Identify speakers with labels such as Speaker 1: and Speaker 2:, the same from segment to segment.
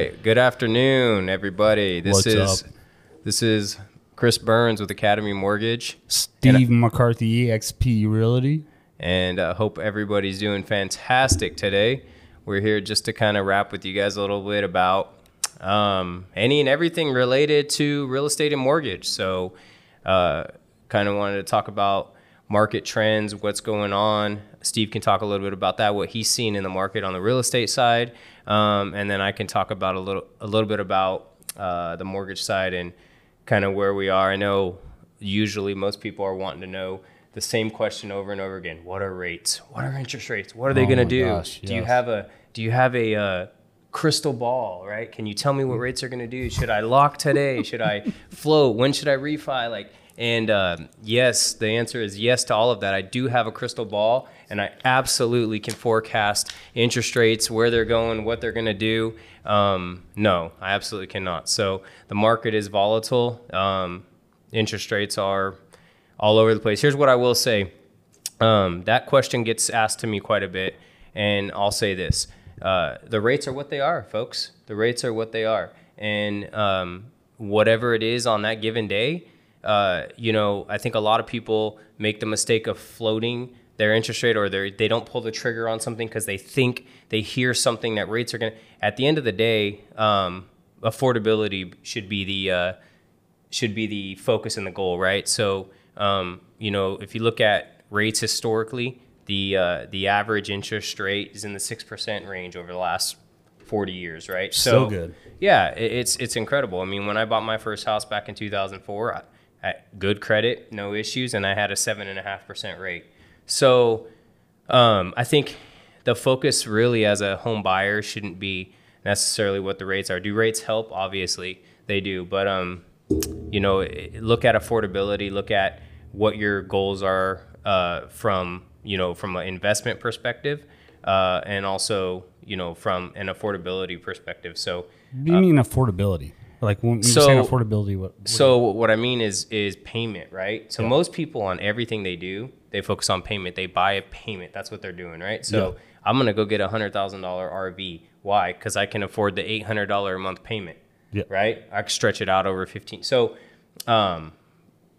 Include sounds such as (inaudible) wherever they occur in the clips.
Speaker 1: right. Good afternoon, everybody. This
Speaker 2: What's
Speaker 1: is
Speaker 2: up?
Speaker 1: this is Chris Burns with Academy Mortgage,
Speaker 2: Steve McCarthy, EXP Realty.
Speaker 1: and uh, hope everybody's doing fantastic today. We're here just to kind of rap with you guys a little bit about um, any and everything related to real estate and mortgage. So, uh, kind of wanted to talk about market trends, what's going on. Steve can talk a little bit about that, what he's seen in the market on the real estate side, um, and then I can talk about a little a little bit about uh, the mortgage side and kind of where we are. I know usually most people are wanting to know the same question over and over again: What are rates? What are interest rates? What are they
Speaker 2: Oh
Speaker 1: going to do?
Speaker 2: gosh,
Speaker 1: Do you have a Do you have a uh, crystal ball? Right? Can you tell me what rates are going to do? Should I lock today? Should I (laughs) float? When should I refi? Like, and uh, yes, the answer is yes to all of that. I do have a crystal ball, and I absolutely can forecast interest rates, where they're going, what they're going to do. Um, no, I absolutely cannot. So the market is volatile. Um, interest rates are all over the place. Here's what I will say. Um, that question gets asked to me quite a bit, and I'll say this: uh, the rates are what they are, folks. The rates are what they are, and um, whatever it is on that given day, uh, you know, I think a lot of people make the mistake of floating their interest rate, or they they don't pull the trigger on something because they think they hear something that rates are going. to At the end of the day, um, affordability should be the uh, should be the focus and the goal, right? So, um, you know, if you look at rates historically, the uh, the average interest rate is in the six percent range over the last forty years, right?
Speaker 2: So good.
Speaker 1: Yeah, it, it's it's incredible. I mean, when I bought my first house back in two thousand four, I had good credit, no issues, and I had a seven and a half percent rate. So, um, I think the focus really as a home buyer shouldn't be necessarily what the rates are. Do rates help? Obviously, they do, but um, you know, look at affordability, look at what your goals are uh, from, you know, from an investment perspective, uh, and also, you know, from an affordability perspective. So,
Speaker 2: What do you mean affordability? Like when you
Speaker 1: So-
Speaker 2: say affordability, what? what
Speaker 1: so what I mean is is payment, right? So most people on everything they do, they focus on payment. They buy a payment. That's what they're doing, right? So I'm gonna go get a hundred thousand dollar RV. Why? Because I can afford the eight hundred dollar a month payment.
Speaker 2: Yeah.
Speaker 1: Right. I can stretch it out over fifteen. So, um,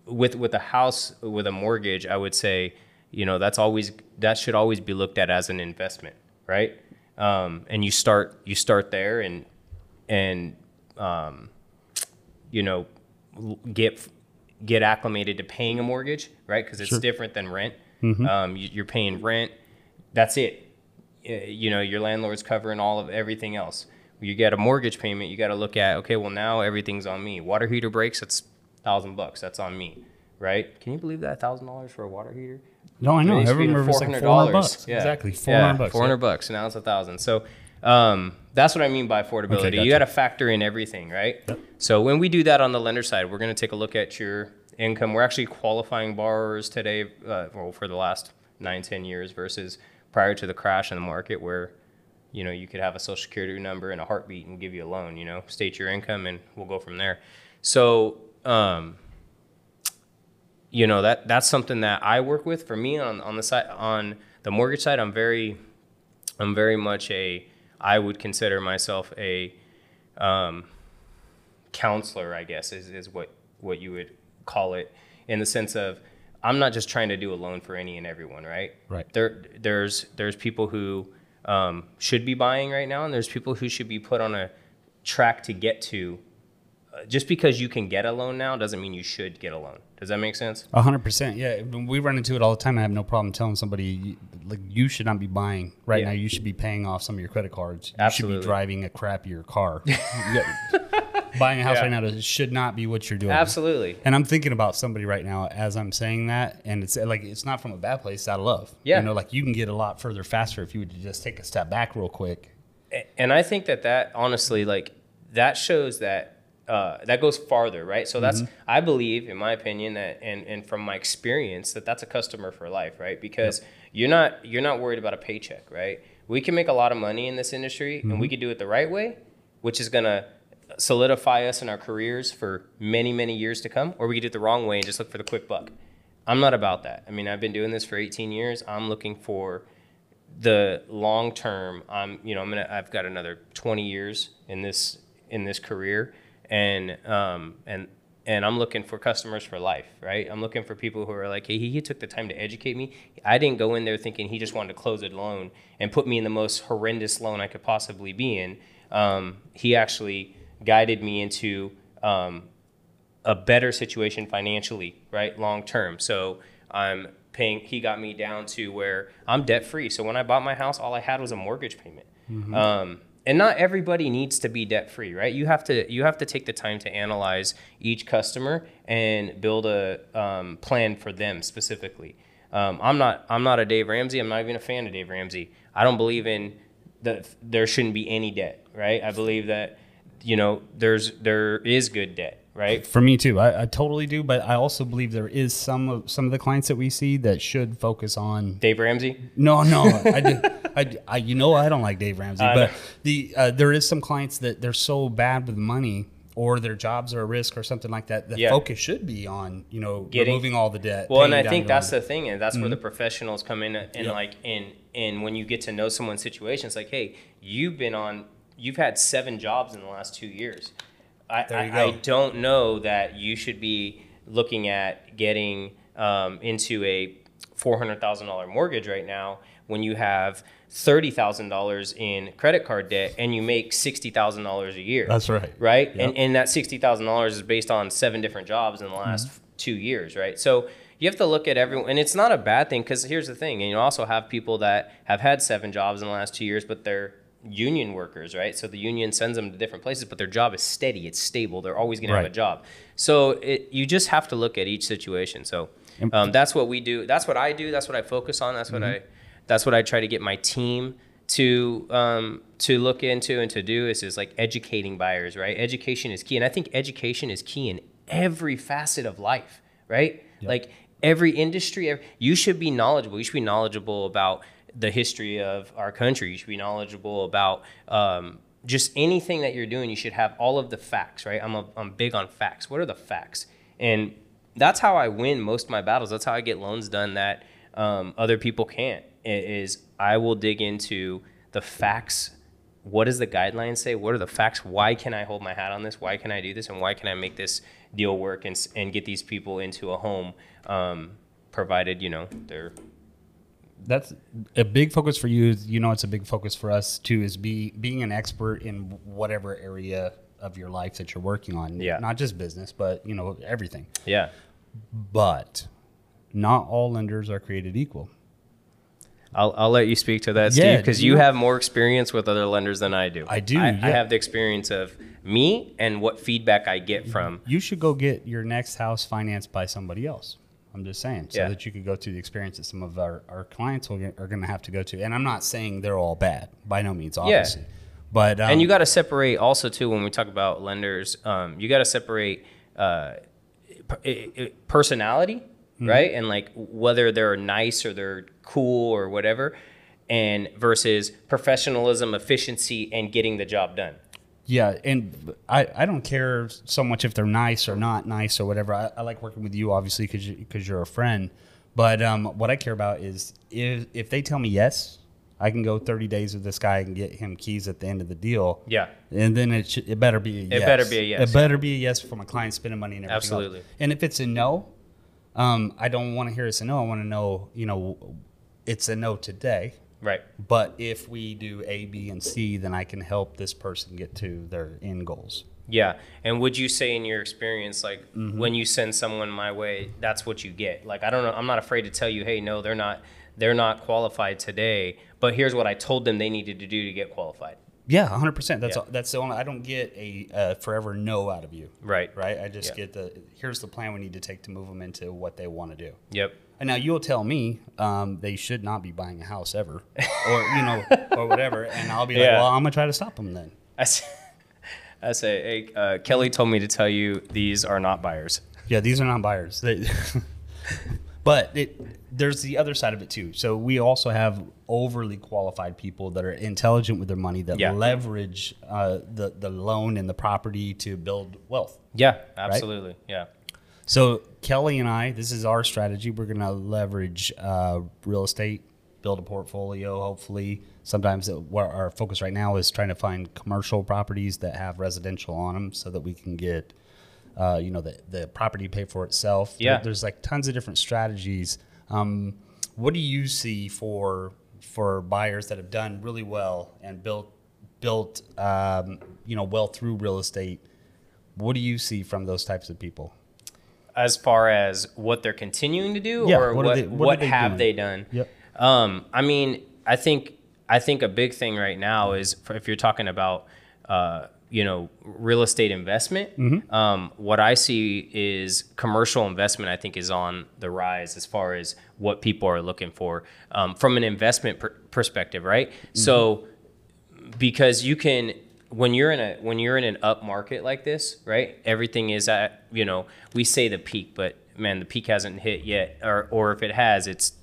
Speaker 1: with with a house with a mortgage, I would say, you know, that's always that should always be looked at as an investment, right? Um, and you start you start there and and um, you know get get acclimated to paying a mortgage, right? Because it's different than rent. Um, you, you're paying rent. That's it. You know, your landlord's covering all of everything else. You get a mortgage payment. You got to look at okay, well now everything's on me. Water heater breaks. That's thousand bucks. That's on me, right? Can you believe that thousand dollars for a water heater?
Speaker 2: No, I know.
Speaker 1: It used to be
Speaker 2: Everyone was like four hundred bucks.
Speaker 1: Yeah.
Speaker 2: Exactly, four
Speaker 1: Yeah,
Speaker 2: bucks.
Speaker 1: Four hundred bucks. Now it's a thousand. So um, that's what I mean by affordability.
Speaker 2: Okay,
Speaker 1: You got to factor in everything, right? So when we do that on the lender side, we're going to take a look at your income. We're actually qualifying borrowers today, uh, well, for the last nine, ten years versus prior to the crash in the market, where you know you could have a social security number and a heartbeat and give you a loan. You know, state your income and we'll go from there. So. Um, you know that that's something that I work with. For me, on on the side on the mortgage side, I'm very, I'm very much a. I would consider myself a, um, counselor. I guess is is what what you would call it in the sense of I'm not just trying to do a loan for any and everyone, right?
Speaker 2: Right.
Speaker 1: There there's there's people who um, should be buying right now, and there's people who should be put on a track to get to. Just because you can get a loan now doesn't mean you should get a loan. Does that make sense?
Speaker 2: A hundred percent. Yeah, we run into it all the time. I have no problem telling somebody like you should not be buying right
Speaker 1: Yeah.
Speaker 2: now. You should be paying off some of your credit cards. You
Speaker 1: Absolutely.
Speaker 2: should be driving a crappier car. (laughs) Buying a house
Speaker 1: Yeah.
Speaker 2: right now does- should not be what you're doing.
Speaker 1: Absolutely.
Speaker 2: And I'm thinking about somebody right now as I'm saying that, and it's like it's not from a bad place, it's out of love.
Speaker 1: Yeah.
Speaker 2: you know, like you can get a lot further faster if you would just take a step back real quick.
Speaker 1: And I think that that honestly, like that shows that uh, that goes farther, right? So that's I believe, in my opinion, that and and from my experience, that that's a customer for life, right? Because you're not you're not worried about a paycheck, right? We can make a lot of money in this industry, and we can do it the right way, which is gonna solidify us in our careers for many many years to come, or we can do it the wrong way and just look for the quick buck. I'm not about that. I mean, I've been doing this for 18 years. I'm looking for the long term, I'm you know I'm gonna I've got another 20 years in this in this career, and um, and and I'm looking for customers for life, right? I'm looking for people who are like, hey, he, he took the time to educate me. I didn't go in there thinking he just wanted to close a loan and put me in the most horrendous loan I could possibly be in. Um, he actually guided me into um, a better situation financially, right, long term. So I'm paying. He got me down to where I'm debt free. So when I bought my house, all I had was a mortgage payment. Um, and not everybody needs to be debt free, right? You have to you have to take the time to analyze each customer and build a um, plan for them specifically. Um, I'm not I'm not a Dave Ramsey. I'm not even a fan of Dave Ramsey. I don't believe in that there shouldn't be any debt, right? I believe that you know there's there is good debt, right?
Speaker 2: For me too, I, I totally do. But I also believe there is some of some of the clients that we see that should focus on.
Speaker 1: Dave Ramsey.
Speaker 2: No, no, I, do, I, I, you know, I don't like Dave Ramsey,
Speaker 1: I
Speaker 2: but
Speaker 1: know.
Speaker 2: the uh, there is some clients that they're so bad with money or their jobs are a risk or something like that. The
Speaker 1: Yeah.
Speaker 2: focus should be on you know
Speaker 1: Getting-
Speaker 2: removing all the debt.
Speaker 1: Well, and I think that's the thing, and that's where the professionals come in, and
Speaker 2: Yep.
Speaker 1: like in in when you get to know someone's situation, it's like, hey, you've been on, you've had seven jobs in the last two years. I, I, I don't know that you should be looking at getting um, into a four hundred thousand dollar mortgage right now when you have thirty thousand dollars in credit card debt and you make sixty thousand dollars a year
Speaker 2: That's right.
Speaker 1: right?
Speaker 2: Yep.
Speaker 1: And and that sixty thousand dollars is based on seven different jobs in the last
Speaker 2: Mm-hmm.
Speaker 1: two years, right? So you have to look at everyone, and it's not a bad thing because here's the thing, and you also have people that have had seven jobs in the last two years, but they're union workers, right? So the union sends them to different places, but their job is steady, it's stable, they're always going to have a
Speaker 2: Right.
Speaker 1: job. So it, you just have to look at each situation. So um, that's what we do. That's what I do. That's what I focus on. That's what
Speaker 2: Mm-hmm.
Speaker 1: I. That's what I try to get my team to um, to look into and to do is is like educating buyers, right? Education is key, and I think education is key in every facet of life, right? Like every industry, ev- you should be knowledgeable. You should be knowledgeable about the history of our country. You should be knowledgeable about um, just anything that you're doing. You should have all of the facts, right? I'm a, I'm big on facts. What are the facts? And that's how I win most of my battles. That's how I get loans done that um, other people can't. Is I will dig into the facts. What does the guidelines say? What are the facts? Why can I hold my hat on this? Why can I do this? And why can I make this deal work and, and get these people into a home, um, provided you know they're
Speaker 2: that's a big focus for you. You know, it's a big focus for us too. Is be being an expert in whatever area of your life that you're working on.
Speaker 1: Yeah.
Speaker 2: not just business, but you know everything.
Speaker 1: yeah.
Speaker 2: But not all lenders are created equal.
Speaker 1: I'll, I'll let you speak to that, Steve, because
Speaker 2: you
Speaker 1: you have more experience with other lenders than I do.
Speaker 2: I do,
Speaker 1: I, I have the experience of me and what feedback I get from.
Speaker 2: You should go get your next house financed by somebody else. I'm just saying, so
Speaker 1: Yeah.
Speaker 2: that you could go through the experience that some of our, our clients will get, are going to have to go to. And I'm not saying they're all bad, by no means, obviously. Yeah. But um,
Speaker 1: and you got to separate also too when we talk about lenders. Um, you got to separate uh, per- i- i- personality,
Speaker 2: Mm-hmm.
Speaker 1: right, and like whether they're nice or they're cool or whatever, and versus professionalism, efficiency, and getting the job done.
Speaker 2: Yeah, and I, I don't care so much if they're nice or not nice or whatever. I, I like working with you, obviously, because you, cause you're a friend. But um, what I care about is if, if they tell me yes, I can go 30 days with this guy and get him keys at the end of the deal.
Speaker 1: Yeah.
Speaker 2: And then it, should, it better be a yes.
Speaker 1: It better be a yes,
Speaker 2: It better be a yes for my client spending money and everything. else.
Speaker 1: Absolutely.
Speaker 2: And if it's a no, um, I don't want to hear it's a no. I want to know, you know, it's a no today.
Speaker 1: Right.
Speaker 2: But if we do A, B, and C, then I can help this person get to their end goals.
Speaker 1: Yeah. And would you say in your experience, like
Speaker 2: Mm-hmm.
Speaker 1: when you send someone my way, that's what you get? Like I don't know, I'm not afraid to tell you, hey, no, they're not they're not qualified today, but here's what I told them they needed to do to get qualified.
Speaker 2: Yeah, 100%. That's
Speaker 1: Yeah.
Speaker 2: all, that's the only I don't get a uh, forever no out of you.
Speaker 1: Right.
Speaker 2: Right? I just
Speaker 1: Yeah.
Speaker 2: get the here's the plan we need to take to move them into what they want to do.
Speaker 1: Yep.
Speaker 2: And now you'll tell me um, they should not be buying a house ever, or you know, (laughs) or whatever, and I'll be like, well, I'm gonna try to stop them then.
Speaker 1: I say, (laughs) I say hey, uh, Kelly told me to tell you these are not buyers.
Speaker 2: Yeah, these are not buyers. They, (laughs) but it, there's the other side of it too. So we also have overly qualified people that are intelligent with their money that
Speaker 1: Yeah.
Speaker 2: leverage uh, the the loan and the property to build wealth.
Speaker 1: Yeah, absolutely. Yeah.
Speaker 2: So Kelly and I, this is our strategy. We're gonna leverage uh, real estate build a portfolio. Hopefully, sometimes it, our focus right now is trying to find commercial properties that have residential on them, so that we can get, uh, you know, the the property pay for itself. There-
Speaker 1: Yeah.
Speaker 2: there's like tons of different strategies. Um, what do you see for for buyers that have done really well and built built um, you know well through real estate? What do you see from those types of people?
Speaker 1: as far as what they're continuing to do
Speaker 2: Yeah,
Speaker 1: or
Speaker 2: what
Speaker 1: what
Speaker 2: are
Speaker 1: what,
Speaker 2: what they
Speaker 1: have
Speaker 2: doing?
Speaker 1: they done
Speaker 2: Yep.
Speaker 1: um i mean i think i think a big thing right now is for, if you're talking about uh you know real estate investment
Speaker 2: Mm-hmm.
Speaker 1: um what i see is commercial investment i think is on the rise as far as what people are looking for um, from an investment per- perspective right so because you can when you're in a when you're in an up market like this, right? Everything is at you know we say the peak, but man, the peak hasn't hit yet, or or if it has, it's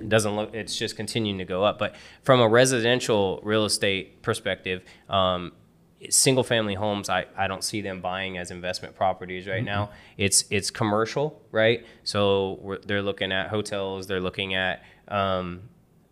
Speaker 1: it doesn't look it's just continuing to go up. But from a residential real estate perspective, um, single family homes, I, I don't see them buying as investment properties right now. It's it's commercial, right? So we're, they're looking at hotels, they're looking at um,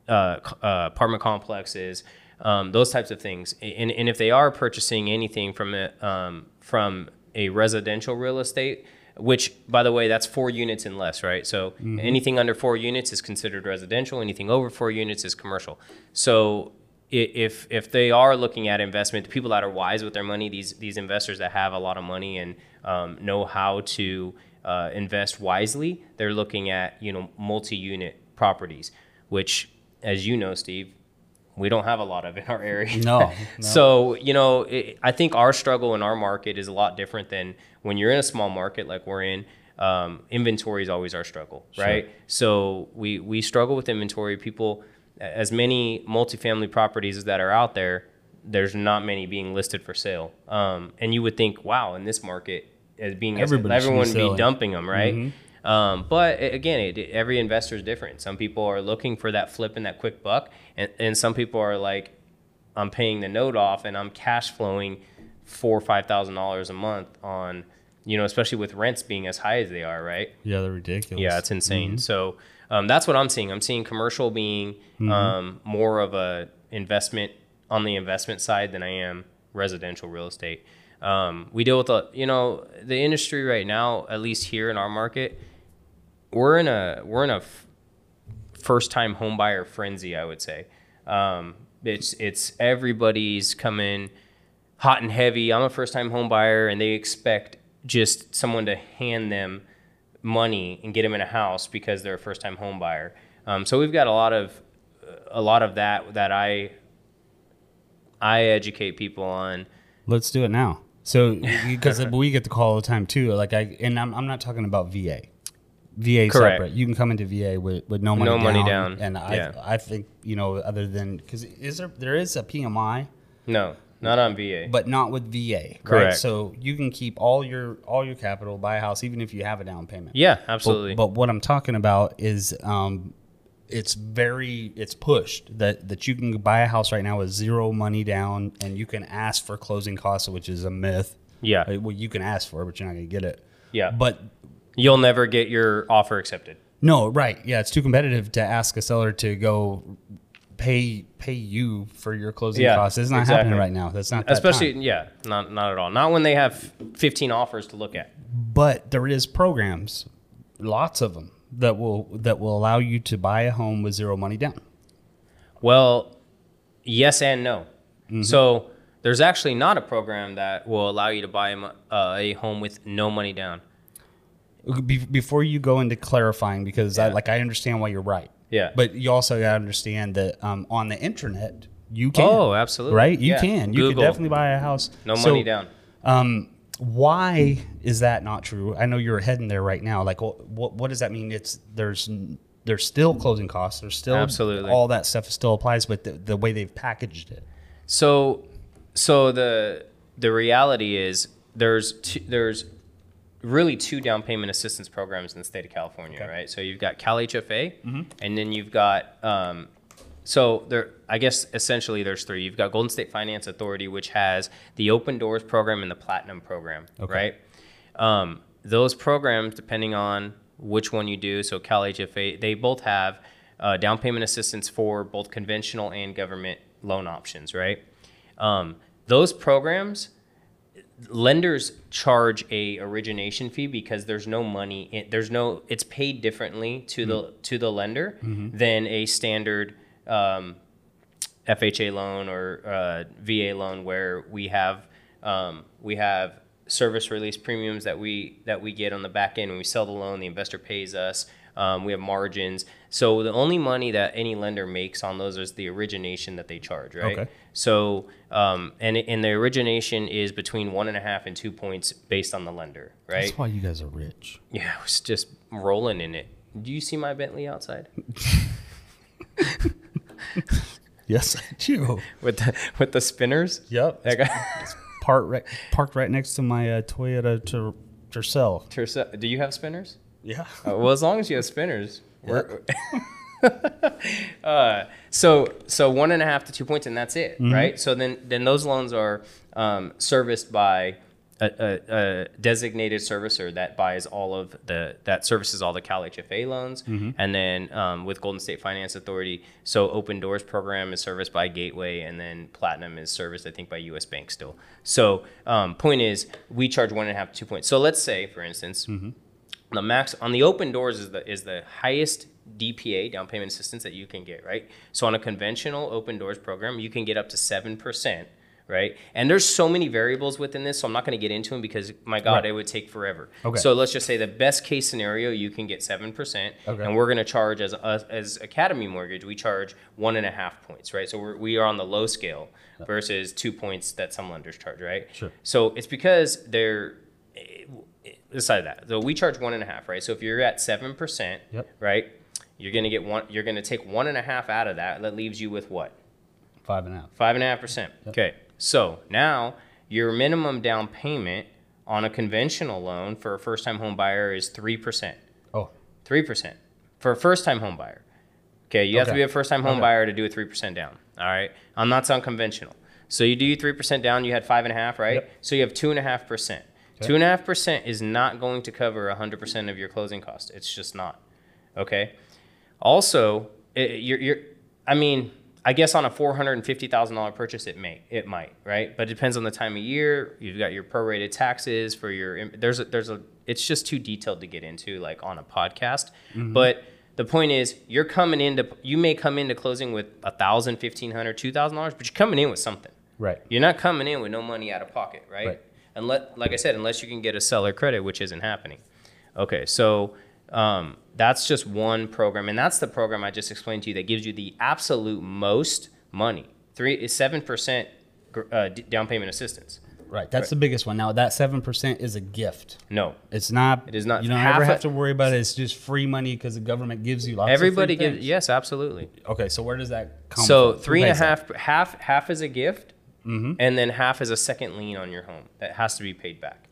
Speaker 1: uh, uh, apartment complexes, um, those types of things. And, and if they are purchasing anything from a, um, from a residential real estate, which by the way, that's four units and less, right? So anything under four units is considered residential. Anything over four units is commercial. So if if they are looking at investment, the people that are wise with their money, these these investors that have a lot of money and um, know how to uh, invest wisely, they're looking at you know multi-unit properties, which, as you know, Steve, we don't have a lot of in our area. (laughs)
Speaker 2: No, no.
Speaker 1: So you know, it, I think our struggle in our market is a lot different than when you're in a small market like we're in. Um, inventory is always our struggle, right? So we we struggle with inventory. People, as many multifamily properties that are out there, there's not many being listed for sale. Um, and you would think, wow, in this market, as being
Speaker 2: Everybody
Speaker 1: everyone would be
Speaker 2: selling.
Speaker 1: dumping them, right? Um, but again, it, every investor is different. Some people are looking for that flip and that quick buck, and, and some people are like, I'm paying the note off and I'm cash flowing four or five thousand dollars a month on, you know, especially with rents being as high as they are, right?
Speaker 2: Yeah, they're ridiculous.
Speaker 1: Yeah, it's insane. So um, that's what I'm seeing. I'm seeing commercial being um, more of a investment on the investment side than I am residential real estate. Um, we deal with a, you know, the industry right now, at least here in our market, we're in a we're in a f- first time home buyer frenzy. I would say um, it's it's everybody's coming hot and heavy. I'm a first time home buyer, and they expect just someone to hand them money and get them in a house because they're a first time home buyer. Um, so we've got a lot of a lot of that that I I educate people on.
Speaker 2: Let's do it now. So (laughs) because we get the call all the time too. Like I and I'm, I'm not talking about VA. VA
Speaker 1: Correct.
Speaker 2: separate. You can come into VA with, with no money
Speaker 1: No
Speaker 2: down.
Speaker 1: money down.
Speaker 2: And I
Speaker 1: Yeah.
Speaker 2: I think you know other than because is there there is a PMI
Speaker 1: No, not on VA.
Speaker 2: but not with VA. Right?
Speaker 1: Correct.
Speaker 2: So you can keep all your all your capital, buy a house, even if you have a down payment.
Speaker 1: yeah, absolutely.
Speaker 2: But, what I'm talking about is um, it's very it's pushed that that you can buy a house right now with zero money down and you can ask for closing costs, which is a myth.
Speaker 1: yeah,
Speaker 2: Uh, Well, you can ask for it, but you're not going to get it.
Speaker 1: yeah.
Speaker 2: But
Speaker 1: You'll never get your offer accepted.
Speaker 2: no, right? Yeah, it's too competitive to ask a seller to go pay pay you for your closing
Speaker 1: Yeah,
Speaker 2: costs. It's not
Speaker 1: exactly.
Speaker 2: happening right now. That's not that
Speaker 1: Especially,
Speaker 2: time.
Speaker 1: yeah, not not at all. Not when they have 15 offers to look at.
Speaker 2: But there is programs, lots of them that will that will allow you to buy a home with zero money down.
Speaker 1: Well, yes and no. So there's actually not a program that will allow you to buy a, uh, a home with no money down.
Speaker 2: Be- before you go into clarifying because I like I understand why you're right.
Speaker 1: Yeah.
Speaker 2: But you also got to understand that um, on the internet you can.
Speaker 1: Oh, absolutely.
Speaker 2: Right? You
Speaker 1: Yeah.
Speaker 2: can. You
Speaker 1: Google.
Speaker 2: can definitely buy a house.
Speaker 1: No
Speaker 2: So,
Speaker 1: money down.
Speaker 2: Um, why is that not true? I know you're heading there right now. Like, what what, what does that mean? It's there's there's still closing costs. There's still
Speaker 1: Absolutely.
Speaker 2: all that stuff still applies, but the, the way they've packaged it.
Speaker 1: So, so the the reality is there's two, there's really two down payment assistance programs in the state of California, right? So you've got Cal HFA, and then you've got um, so there. I guess essentially there's three. You've got Golden State Finance Authority, which has the Open Doors program and the Platinum program,
Speaker 2: Okay.
Speaker 1: right? Um, those programs, depending on which one you do, so Cal HFA, they both have uh, down payment assistance for both conventional and government loan options, right? Um, those programs, lenders charge a origination fee because there's no money in, there's no it's paid differently to the to the lender than a standard um, FHA loan or uh, VA loan where we have um, we have service release premiums that we that we get on the back end. When we sell the loan the investor pays us um, we have margins so the only money that any lender makes on those is the origination that they charge right
Speaker 2: Okay.
Speaker 1: so um, and and the origination is between one and a half and two points based on the lender right
Speaker 2: That's why you guys are rich.
Speaker 1: yeah I was just rolling in it do you see my Bentley outside (laughs)
Speaker 2: Yes, I do.
Speaker 1: with the with the spinners
Speaker 2: Yep.
Speaker 1: that guy
Speaker 2: Parked right, parked right next to my uh, Toyota Tercel.
Speaker 1: Tercel- do you have spinners
Speaker 2: Yeah.
Speaker 1: Uh, well, as long as you have spinners. (laughs) uh, so so one and a half to two points, and that's it, right? So then then those loans are um, serviced by a, a, a designated servicer that buys all of the that services all the Cal HFA loans, and then um, with Golden State Finance Authority, so Open Doors program is serviced by Gateway, and then Platinum is serviced, I think, by U.S. Bank still. So um, point is, we charge one and a half to two points. So let's say, for instance the max on the open doors is the is the highest DPA down payment assistance that you can get, right? So on a conventional open doors program, you can get up to seven percent, right? And there's so many variables within this, so I'm not going to get into them because my God,
Speaker 2: Right.
Speaker 1: it would take forever.
Speaker 2: Okay.
Speaker 1: So let's just say the best case scenario, you can get seven percent,
Speaker 2: Okay.
Speaker 1: and we're going to charge as as as Academy Mortgage, we charge one and a half points, right? So we're, we are on the low scale versus two points that some lenders charge, right?
Speaker 2: Sure.
Speaker 1: So it's because they're decided that. So we charge one and a half, right? So if you're at seven percent,
Speaker 2: Yep.
Speaker 1: right, you're gonna get one. You're gonna take one and a half out of that. That leaves you with what?
Speaker 2: Five and a half.
Speaker 1: Five and a half percent. Okay. So now your minimum down payment on a conventional loan for a first-time home buyer is three percent.
Speaker 2: Oh,
Speaker 1: Three percent for a first-time home buyer. Okay, you have to be a first-time home
Speaker 2: Okay.
Speaker 1: buyer to do a three percent down. All right, I'm not on conventional. So you do your three percent down. You had five and a half, right?
Speaker 2: Yep.
Speaker 1: So you have two and a half percent.
Speaker 2: Okay.
Speaker 1: Two and a half percent is not going to cover hundred percent of your closing costs. It's just not. Okay. Also, it, you're, you're, I mean, I guess on a four hundred and fifty thousand dollar purchase, it may, it might, right? But it depends on the time of year. You've got your prorated taxes for your. There's a, there's a. It's just too detailed to get into like on a podcast. Mm-hmm. But the point is, you're coming into. You may come into closing with a thousand, fifteen hundred, two thousand dollars, but you're coming in with something.
Speaker 2: right.
Speaker 1: You're not coming in with no money out of pocket, right?
Speaker 2: Right.
Speaker 1: Unless, like I said, unless you can get a seller credit, which isn't happening. Okay, so um, that's just one program, and that's the program I just explained to you that gives you the absolute most money. Three is seven percent uh, down payment assistance.
Speaker 2: Right. That's the biggest one. Now that seven percent is a gift.
Speaker 1: No,
Speaker 2: It's not.
Speaker 1: It is not.
Speaker 2: You don't ever have to worry about it. It's just free money because the government gives you lots.
Speaker 1: everybody gives. Yes, absolutely.
Speaker 2: Okay, so where does that come
Speaker 1: So
Speaker 2: from?
Speaker 1: Three and a half, half, half is a gift,
Speaker 2: Mm-hmm.
Speaker 1: and then half is a second lien on your home that has to be paid back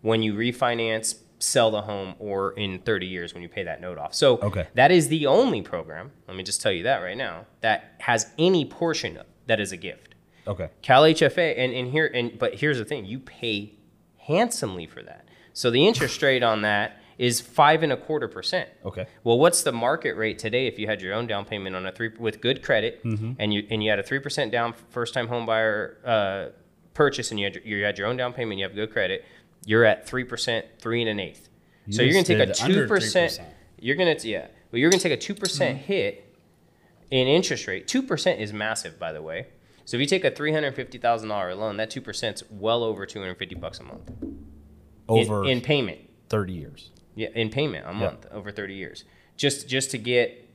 Speaker 1: when you refinance, sell the home, or in 30 years when you pay that note off. So
Speaker 2: Okay.
Speaker 1: that is the only program. Let me just tell you that right now that has any portion of that is a gift.
Speaker 2: Okay.
Speaker 1: Cal HFA, and, and here, and but here's the thing: you pay handsomely for that. So the interest rate on that is five and a quarter percent.
Speaker 2: Okay.
Speaker 1: Well, what's the market rate today if you had your own down payment on a three with good credit
Speaker 2: Mm-hmm.
Speaker 1: and you and you had a three percent down first time home buyer uh, purchase and you had you had your own down payment, you have good credit, you're at three percent, three and an eighth.
Speaker 2: You
Speaker 1: so you're gonna take a two percent. You're gonna yeah, well you're gonna take a two percent
Speaker 2: Mm-hmm.
Speaker 1: hit in interest rate. Two percent is massive, by the way. So if you take a three hundred fifty thousand dollar loan, that two percent's well over two hundred fifty bucks a month in-
Speaker 2: Over
Speaker 1: in payment.
Speaker 2: thirty years.
Speaker 1: Yeah, in payment a month over 30 years, just just to get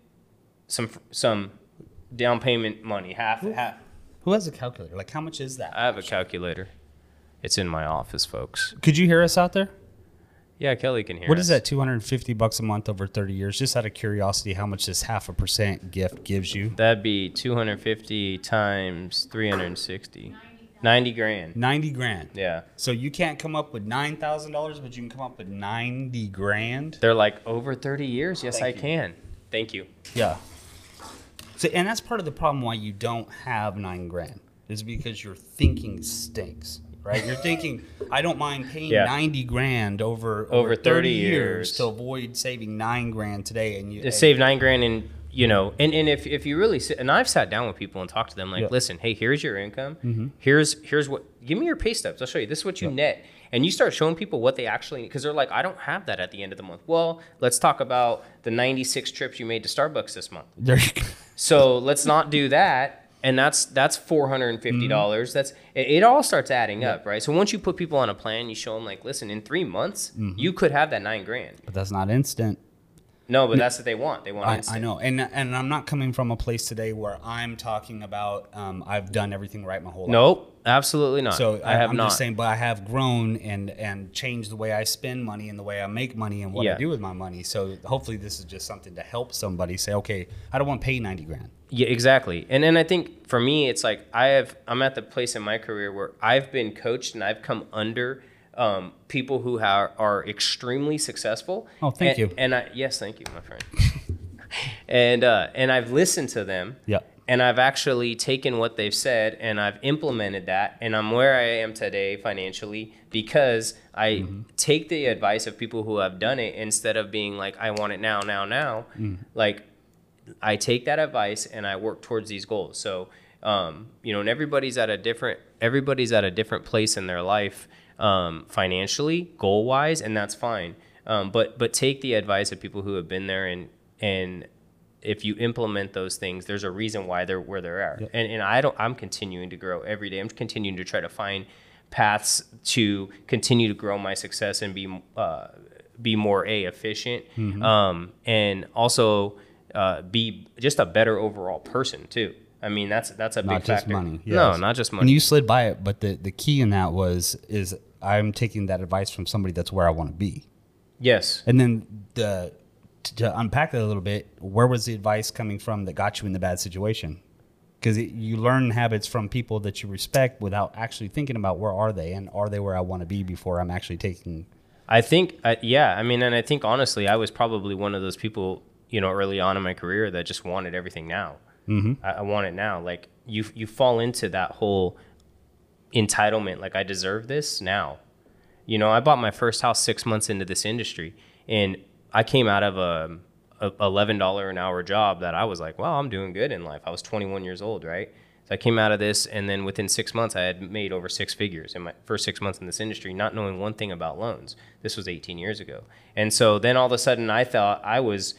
Speaker 1: some some down payment money. Half half.
Speaker 2: Who has a calculator? Like, how much is that?
Speaker 1: I have a calculator. It's in my office, folks.
Speaker 2: Could you hear us out there?
Speaker 1: Yeah, Kelly can hear.
Speaker 2: What
Speaker 1: us.
Speaker 2: is that? Two hundred and fifty bucks a month over thirty years. Just out of curiosity, how much this half a percent gift gives you?
Speaker 1: That'd be 250 times 360. 90 grand.
Speaker 2: Ninety grand.
Speaker 1: Yeah.
Speaker 2: So you can't come up with nine thousand dollars, but you can come up with ninety grand.
Speaker 1: They're like over 30 years. Yes,
Speaker 2: Thank
Speaker 1: I
Speaker 2: you.
Speaker 1: can. Thank you.
Speaker 2: Yeah. So, and that's part of the problem why you don't have nine grand is because your thinking stinks, right? You're thinking, I don't mind paying
Speaker 1: Yeah.
Speaker 2: ninety grand over
Speaker 1: Over 30 years.
Speaker 2: to avoid saving nine grand today, and you
Speaker 1: To save nine grand in you know, and, and if, if you really sit, and I've sat down with people and talked to them like, listen, hey, here's your income.
Speaker 2: Mm-hmm.
Speaker 1: Here's here's what. Give me your pay stubs. I'll show you. This is what you net. And you start showing people what they actually because they're like, I don't have that at the end of the month. Well, let's talk about the 96 trips you made to Starbucks this month. (laughs)
Speaker 2: There you go.
Speaker 1: So let's not do that. And that's that's four hundred and fifty dollars. That's it, it. all starts adding up, right? So once you put people on a plan, you show them like, listen, in three months, you could have that nine grand.
Speaker 2: But that's not instant.
Speaker 1: No, but that's what they want. They want
Speaker 2: I,
Speaker 1: instant.
Speaker 2: I know, and and I'm not coming from a place today where I'm talking about um, I've done everything right my whole life.
Speaker 1: Nope, absolutely not.
Speaker 2: So
Speaker 1: I have
Speaker 2: am
Speaker 1: not.
Speaker 2: just saying, but I have grown and and changed the way I spend money and the way I make money and what
Speaker 1: Yeah.
Speaker 2: I do with my money. So hopefully, this is just something to help somebody say, okay, I don't want to pay ninety grand.
Speaker 1: Yeah, exactly. And then I think for me, it's like I have I'm at the place in my career where I've been coached and I've come under um, people who are, are extremely successful.
Speaker 2: Oh, thank
Speaker 1: And-
Speaker 2: you.
Speaker 1: And I yes, thank you, my friend. (laughs) and uh, and I've listened to them.
Speaker 2: Yeah.
Speaker 1: And I've actually taken what they've said and I've implemented that, and I'm where I am today financially because I
Speaker 2: Mm-hmm.
Speaker 1: take the advice of people who have done it instead of being like, I want it now, now, now.
Speaker 2: Mm.
Speaker 1: Like, I take that advice and I work towards these goals. So, um, you know, and everybody's at a different everybody's at a different place in their life um, financially, goal wise, and that's fine. Um, but but take the advice of people who have been there and and if you implement those things, there's a reason why they're where they're at. And and I don't I'm continuing to grow every day. I'm continuing to try to find paths to continue to grow my success and be uh, be more a efficient um, and also uh, be just a better overall person too. I mean that's that's a
Speaker 2: Not
Speaker 1: big
Speaker 2: just
Speaker 1: factor.
Speaker 2: money.
Speaker 1: No, not just money.
Speaker 2: And you slid by it, but the the key in that was is I'm taking that advice from somebody that's where I want to be.
Speaker 1: yes.
Speaker 2: And then the to, to unpack that a little bit, where was the advice coming from that got you in the bad situation? Because you learn habits from people that you respect without actually thinking about where are they and are they where I want to be before I'm actually taking.
Speaker 1: I think, uh, yeah, I mean, and I think honestly, I was probably one of those people, you know, early on in my career that just wanted everything now. Mm-hmm. I, I want it now. Like you, you fall into that whole entitlement. Like I deserve this now. You know, I bought my first house six months into this industry, and I came out of a, a eleven dollar an hour job that I was like, well, I'm doing good in life. I was 21 years old, right? So I came out of this, and then within six months, I had made over six figures in my first six months in this industry, not knowing one thing about loans. This was 18 years ago, and so then all of a sudden, I thought I was,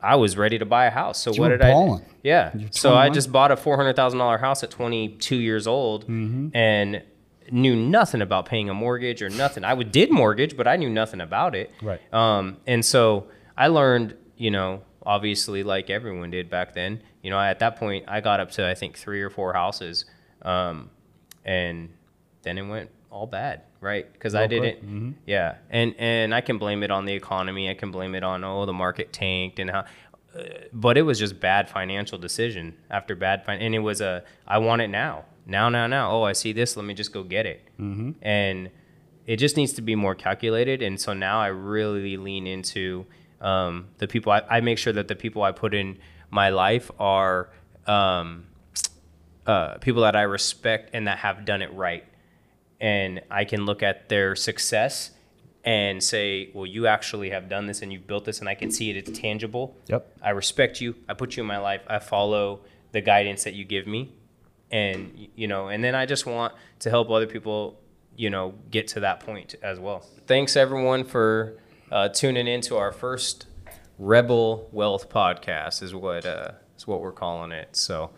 Speaker 1: I was ready to buy a house. So
Speaker 2: You
Speaker 1: what did I?
Speaker 2: balling.
Speaker 1: Yeah.
Speaker 2: You're
Speaker 1: So I just bought a four hundred thousand dollar house at twenty two years old
Speaker 2: Mm-hmm.
Speaker 1: and knew nothing about paying a mortgage or nothing. I would did mortgage, but I knew nothing about it.
Speaker 2: Right.
Speaker 1: Um, and so I learned, you know, obviously like everyone did back then. You know, at that point, I got up to I think three or four houses, um, and then it went all bad, right? Because I didn't.
Speaker 2: Mm-hmm.
Speaker 1: Yeah, and and I can blame it on the economy. I can blame it on oh the market tanked and how, uh, but it was just bad financial decision after bad fin- and it was a I want it now, now, now, now. Oh, I see this. Let me just go get it. Mm-hmm. And it just needs to be more calculated. And so now I really lean into um, the people. I, I make sure that the people I put in my life are um, uh, people that I respect and that have done it right and I can look at their success and say, well, you actually have done this and you've built this, and I can see it. It's tangible.
Speaker 2: Yep.
Speaker 1: I respect you. I put you in my life. I follow the guidance that you give me, and you know, and then I just want to help other people, you know, get to that point as well. Thanks everyone for uh, tuning in to our first Rebel Wealth podcast. Is what uh, is what we're calling it. So,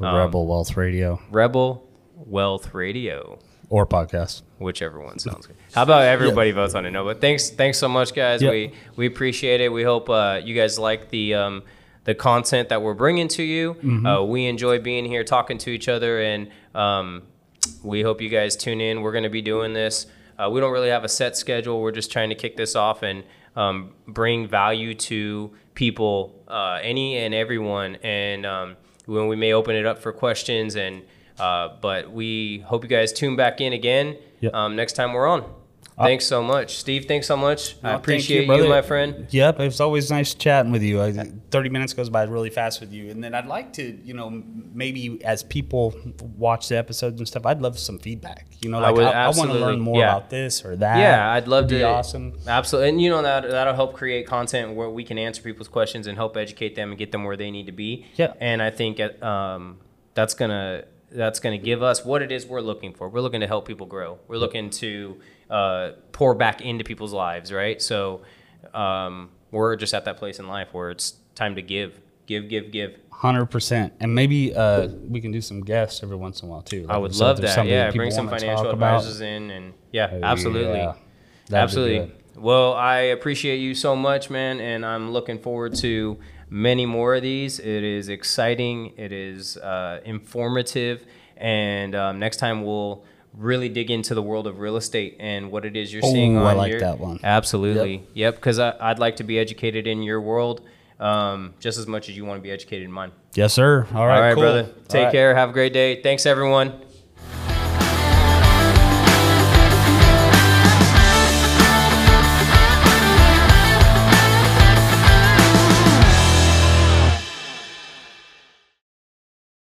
Speaker 1: um,
Speaker 2: Rebel Wealth Radio
Speaker 1: Rebel Wealth Radio
Speaker 2: or podcast.
Speaker 1: whichever one sounds good. How about everybody votes on it? No, but thanks, thanks so much, guys.
Speaker 2: Yeah.
Speaker 1: We we appreciate it. We hope uh, you guys like the um, the content that we're bringing to you. Uh, we enjoy being here, talking to each other, and um, we hope you guys tune in. We're going to be doing this. Uh, we don't really have a set schedule. We're just trying to kick this off and um, bring value to people, uh, any and everyone, and um, when we may open it up for questions and. Uh, but we hope you guys tune back in again
Speaker 2: Yep.
Speaker 1: um, next time we're on. Thanks so much, Steve. Thanks so much.
Speaker 2: No,
Speaker 1: I
Speaker 2: thank
Speaker 1: appreciate you,
Speaker 2: brother.
Speaker 1: my friend.
Speaker 2: Yep, it's always nice chatting with you. I, Thirty minutes goes by really fast with you, and then I'd like to, you know, maybe as people watch the episodes and stuff, I'd love some feedback. You know,
Speaker 1: I
Speaker 2: like
Speaker 1: would
Speaker 2: I, I, want to learn more
Speaker 1: yeah.
Speaker 2: about this or that.
Speaker 1: Yeah, I'd love
Speaker 2: It'd be
Speaker 1: to.
Speaker 2: awesome.
Speaker 1: Absolutely, and you know that that'll help create content where we can answer people's questions and help educate them and get them where they need to be.
Speaker 2: Yeah.
Speaker 1: and I think uh, um, that's gonna that's gonna give us what it is we're looking for. We're looking to help people grow. We're looking to uh, pour back into people's lives, right? So um, we're just at that place in life where it's time to give, give, give, give.
Speaker 2: Hundred percent, and maybe uh, we can do some guests every once in a while too.
Speaker 1: I would love that. Yeah, bring some financial
Speaker 2: about-
Speaker 1: advisors in, and yeah,
Speaker 2: Oh,
Speaker 1: absolutely,
Speaker 2: yeah.
Speaker 1: Absolutely. Well, I appreciate you so much, man, and I'm looking forward to many more of these. It is exciting. It is uh, informative, and um, next time we'll really dig into the world of real estate and what it is you're seeing
Speaker 2: Oh,
Speaker 1: on
Speaker 2: I like
Speaker 1: your-
Speaker 2: that one.
Speaker 1: Absolutely, yep. Because I'd like to be educated in your world um, just as much as you want to be educated in mine.
Speaker 2: Yes, sir. All right,
Speaker 1: All right,
Speaker 2: cool.
Speaker 1: brother. Take
Speaker 2: right.
Speaker 1: care. Have a great day. Thanks, everyone.